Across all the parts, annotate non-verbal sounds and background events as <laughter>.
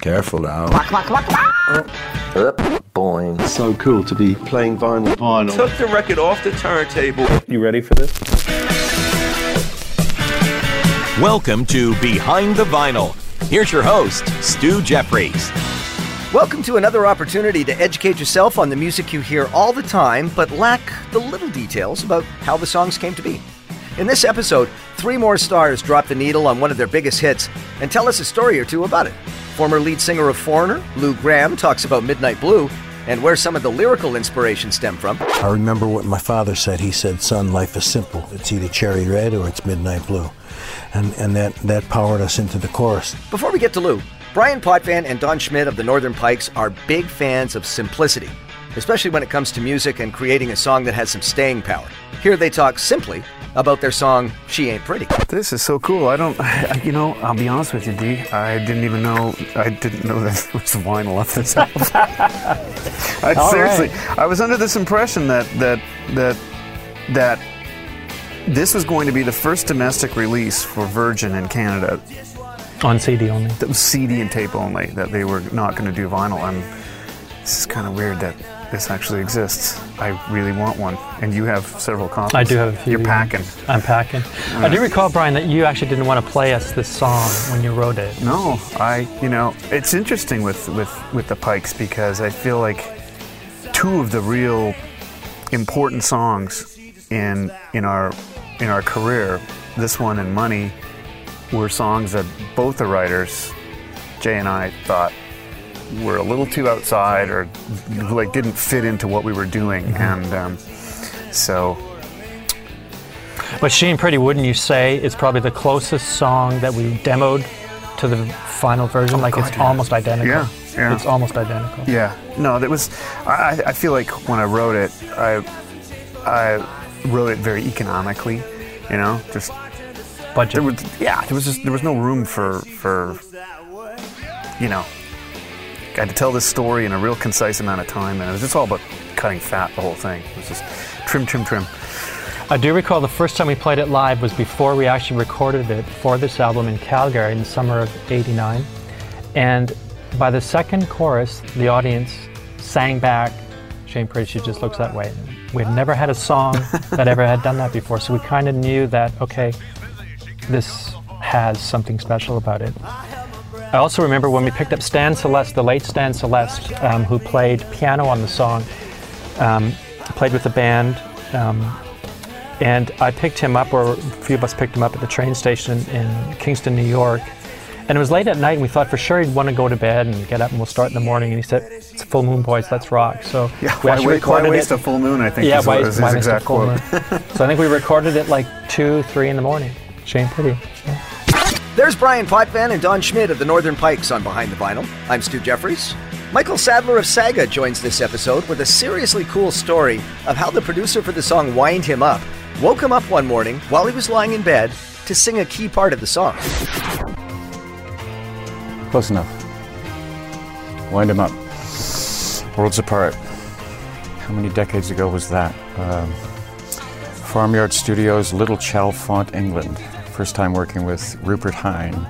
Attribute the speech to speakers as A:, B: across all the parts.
A: Careful now.
B: Boing.
C: So cool to be playing vinyl. Vinyl.
D: Took the record off the turntable.
C: You ready for this?
E: Welcome to Behind the Vinyl. Here's your host, Stu Jeffries.
F: Welcome to another opportunity to educate yourself on the music you hear all the time, but lack the little details about how the songs came to be. In this episode, three more stars drop the needle on one of their biggest hits and tell us a story or two about it. Former lead singer of Foreigner, Lou Gramm, talks about Midnight Blue and where some of the lyrical inspiration stem from.
G: I remember what my father said. He said, "Son, life is simple. It's either cherry red or it's midnight blue," and and that that powered us into the chorus.
F: Before we get to Lou, Bryan Potvin and Don Schmidt of the Northern Pikes are big fans of simplicity, especially when it comes to music and creating a song that has some staying power. Here they talk simply about their song "She Ain't Pretty."
H: This is so cool. I don't, you know, I'll be honest with you, D. I didn't even know, I didn't know that there was vinyl off this album. <laughs> I,
I: All
H: seriously,
I: right.
H: I was under this impression that that that that this was going to be the first domestic release for Virgin in Canada.
I: On CD only.
H: That was CD and tape only. That they were not going to do vinyl, and this is kind of weird that this actually exists. I really want one, and you have several copies.
I: I do have a few.
H: You're packing.
I: I'm packing. I do recall, Bryan, that you actually didn't want to play us this song when you wrote it.
H: No, I, you know, it's interesting with, with, with the Pikes because I feel like two of the real important songs in in our in our career, this one and Money, were songs that both the writers, Jay and I, thought were a little too outside or like didn't fit into what we were doing, and um, so
I: But She Ain't Pretty, wouldn't you say, is probably the closest song that we demoed to the final version? like
H: Oh, God,
I: it's
H: yeah.
I: almost identical.
H: Yeah, yeah.
I: It's almost identical.
H: Yeah, no, that was. I, I feel like when I wrote it, I I wrote it very economically. You know, just
I: Budget.
H: there was yeah, there was just there was no room for for you know. I had to tell this story in a real concise amount of time, and it was just all about cutting fat. The whole thing it was just trim, trim, trim.
I: I do recall the first time we played it live was before we actually recorded it for this album in Calgary in the summer of 89. And by the second chorus, the audience sang back, She Ain't Pretty, she just looks that way. We had never had a song <laughs> that ever had done that before, so we kind of knew that, okay, this has something special about it. I also remember when we picked up Stan Szelest, the late Stan Szelest, um, who played piano on the song, um, played with the band. Um, and I picked him up, or a few of us picked him up at the train station in Kingston, New York. And it was late at night, and we thought for sure he'd want to go to bed and get up, and we'll start in the morning. And he said, "It's a full moon, boys. Let's rock." So
H: Yeah,
I: we
H: why,
I: actually
H: wa- why
I: recorded
H: waste
I: it.
H: a full moon? I think
I: yeah,
H: is
I: why,
H: was
I: why waste a full
H: quote.
I: moon? <laughs> so I think we recorded it like two, three in the morning. She Ain't Pretty. Yeah.
F: There's Bryan Potvin and Don Schmidt of the Northern Pikes on Behind the Vinyl. I'm Stu Jeffries. Michael Sadler of Saga joins this episode with a seriously cool story of how the producer for the song Wind Him Up woke him up one morning while he was lying in bed to sing a key part of the song.
A: Close enough. Wind him up. Worlds apart. How many decades ago was that? Um, Farmyard Studios, Little Chalfont, England. First time working with Rupert Hine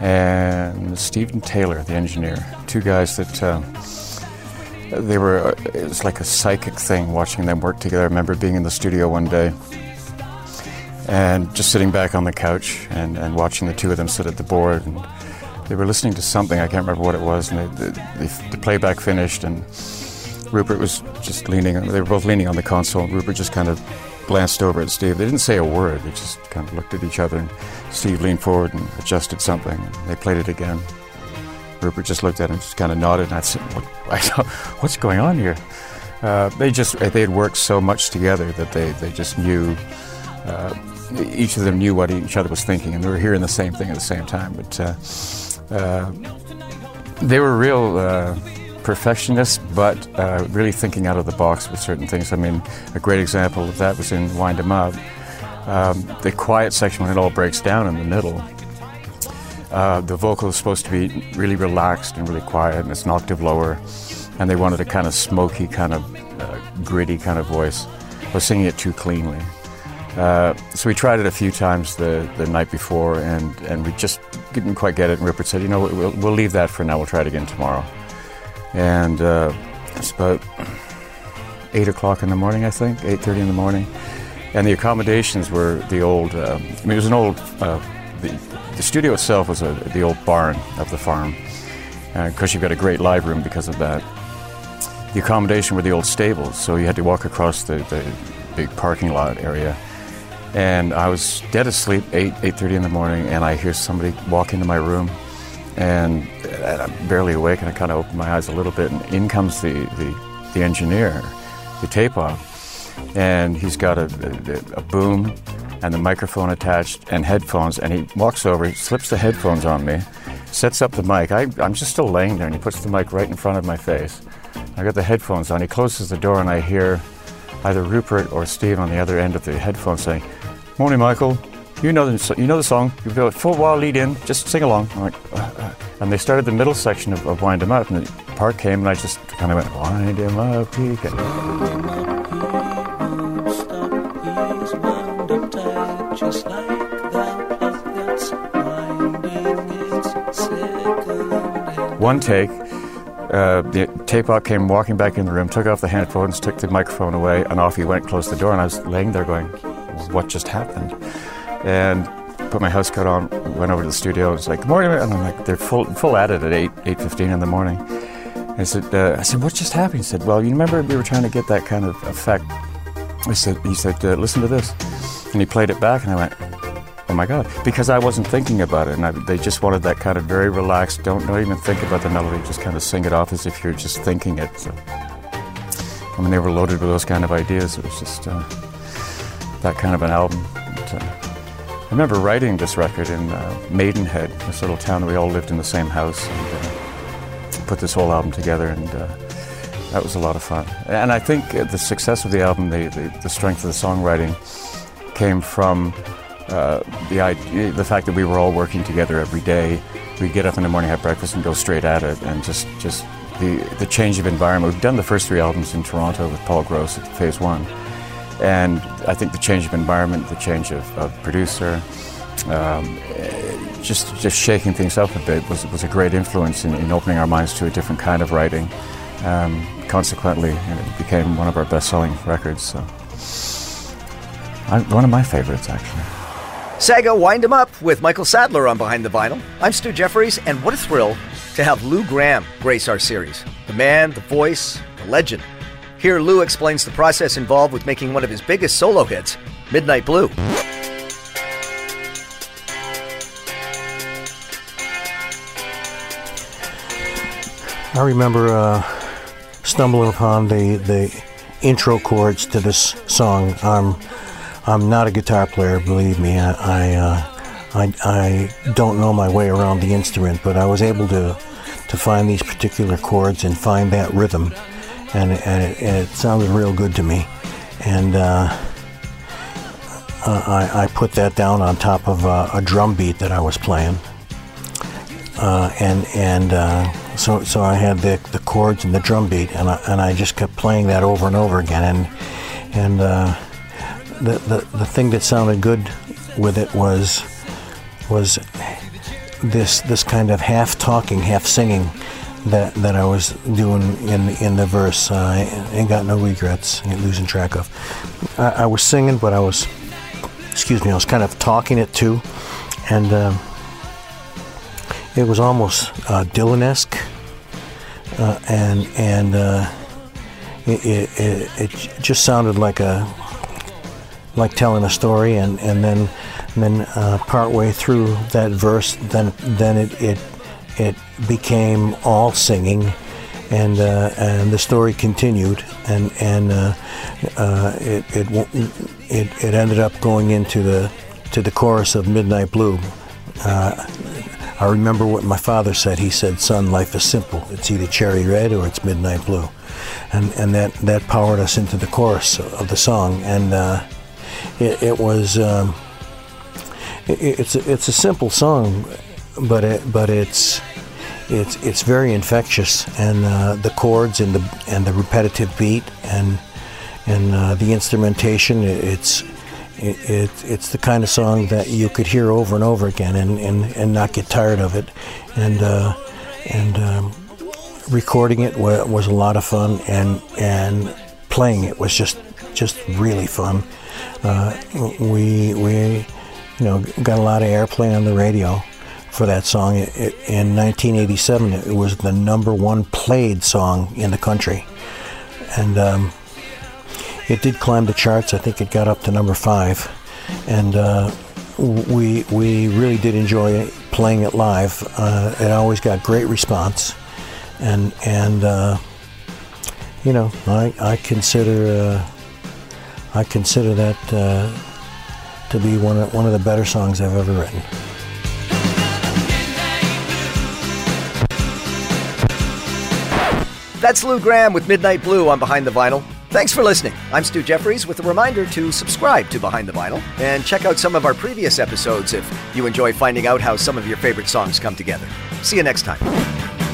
A: and Stephen Tayler, the engineer. Two guys that um, they were, it was like a psychic thing watching them work together. I remember being in the studio one day and just sitting back on the couch and, and watching the two of them sit at the board. And they were listening to something, I can't remember what it was, and they, they, the playback finished, and Rupert was just leaning, they were both leaning on the console, and Rupert just kind of glanced over at Steve. They didn't say a word, they just kind of looked at each other, and Steve leaned forward and adjusted something. And they played it again. Rupert just looked at him, just kind of nodded, and I said, what, what's going on here? Uh, they just, they had worked so much together that they, they just knew uh, each of them knew what each other was thinking, and they were hearing the same thing at the same time. But uh, uh, they were real perfectionists, but uh, really thinking out of the box with certain things. I mean, a great example of that was in Wind Him Up. Um, the quiet section, when it all breaks down in the middle, uh, the vocal is supposed to be really relaxed and really quiet, and it's an octave lower. And they wanted a kind of smoky, kind of uh, gritty kind of voice. I was singing it too cleanly. Uh, so we tried it a few times the, the night before, and, and we just didn't quite get it. And Rupert said, "You know, we'll, we'll leave that for now. We'll try it again tomorrow." And uh, it's about eight o'clock in the morning, I think, eight thirty in the morning. And the accommodations were the old. Um, I mean, it was an old. Uh, the, the studio itself was a, the old barn of the farm, because you've got a great live room because of that. The accommodation were the old stables, so you had to walk across the, the big parking lot area. And I was dead asleep, eight eight thirty in the morning, and I hear somebody walk into my room, and, I'm barely awake, and I kind of open my eyes a little bit, and in comes the the, the engineer, the tape op, and he's got a, a, a boom and the microphone attached and headphones, and he walks over, he slips the headphones on me, sets up the mic. I, I'm just still laying there, and he puts the mic right in front of my face. I got the headphones on. He closes the door, and I hear either Rupert or Steve on the other end of the headphones saying, "Morning, Michael. You know the you know the song. You've got a full while lead in. Just sing along." I'm like, uh, uh. and they started the middle section of, of "Wind Him Up," and the part came, and I just kind of went, "Wind Him Up." He can-" One take, uh, the tape op came walking back in the room, took off the headphones, took the microphone away, and off he went, closed the door, and I was laying there going, what just happened? And put my house coat on, went over to the studio, and was like, good morning, and I'm like, they're full, full at it at 8, 8.15 in the morning. I said, uh, I said, what just happened? He said, well, you remember we were trying to get that kind of effect. I said, he said, uh, listen to this. And he played it back, and I went, oh my God, because I wasn't thinking about it. And I, they just wanted that kind of very relaxed, don't, don't even think about the melody, just kind of sing it off as if you're just thinking it. So, I mean, they were loaded with those kind of ideas. It was just uh, that kind of an album. But, uh, I remember writing this record in uh, Maidenhead, this little town. We all lived in the same house. And, uh, put this whole album together, and uh, that was a lot of fun. And I think uh, the success of the album, the, the, the strength of the songwriting, came from uh, the the fact that we were all working together every day. We'd get up in the morning, have breakfast, and go straight at it, and just just the the change of environment. We've done the first three albums in Toronto with Paul Gross at Phase One, and I think the change of environment, the change of, of producer. Um, just just shaking things up a bit was was a great influence in, in opening our minds to a different kind of writing. Um, consequently, it became one of our best-selling records. So, I, one of my favorites, actually.
F: Saga Wind Him Up with Michael Sadler on Behind the Vinyl. I'm Stu Jeffries, and what a thrill to have Lou Gramm grace our series. The man, the voice, the legend. Here, Lou explains the process involved with making one of his biggest solo hits, Midnight Blue.
G: I remember uh, stumbling upon the, the intro chords to this song. I'm I'm not a guitar player, believe me. I I, uh, I, I don't know my way around the instrument, but I was able to to find these particular chords and find that rhythm, and and it, and it sounded real good to me, and. Uh, I, I put that down on top of uh, a drum beat that I was playing, uh, and and uh, so so I had the, the chords and the drum beat, and I, and I just kept playing that over and over again, and and uh, the, the the thing that sounded good with it was was this this kind of half talking, half singing that that I was doing in in the verse. I ain't got no regrets, ain't losing track of. I, I was singing, but I was excuse me, I was kind of talking it too, and. Um, it was almost uh, Dylan-esque, uh, and and uh, it, it, it, it just sounded like a like telling a story, and and then and then uh, partway through that verse, then then it it it became all singing, and uh, and the story continued, and and uh, uh, it, it it it ended up going into the to the chorus of Midnight Blue. Uh, I remember what my father said. He said, "Son, life is simple. It's either cherry red or it's midnight blue," and and that that powered us into the chorus of the song. And uh, it, it, was um, it, it's a, it's a simple song, but it, but it's it's it's very infectious, and uh, the chords and the and the repetitive beat and and uh, the instrumentation. It's it, it, it's the kind of song that you could hear over and over again and, and, and not get tired of it. And uh, and um, recording it was, was a lot of fun, and and playing it was just just really fun. Uh, we we you know got a lot of airplay on the radio for that song. It, it, in 1987, it was the number one played song in the country, and um, it did climb the charts. I think it got up to number five, and uh, we we really did enjoy playing it live. Uh, it always got great response, and and uh, you know I I consider uh, I consider that uh, to be one of one of the better songs I've ever written.
F: That's Lou Gramm with Midnight Blue on Behind the Vinyl. Thanks for listening. I'm Stu Jeffries with a reminder to subscribe to Behind the Vinyl and check out some of our previous episodes if you enjoy finding out how some of your favorite songs come together. See you next time.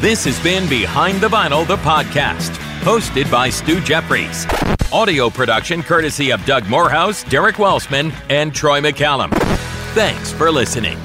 E: This has been Behind the Vinyl, the podcast, hosted by Stu Jeffries. Audio production courtesy of Doug Morehouse, Derek Walsman, and Troy McCallum. Thanks for listening.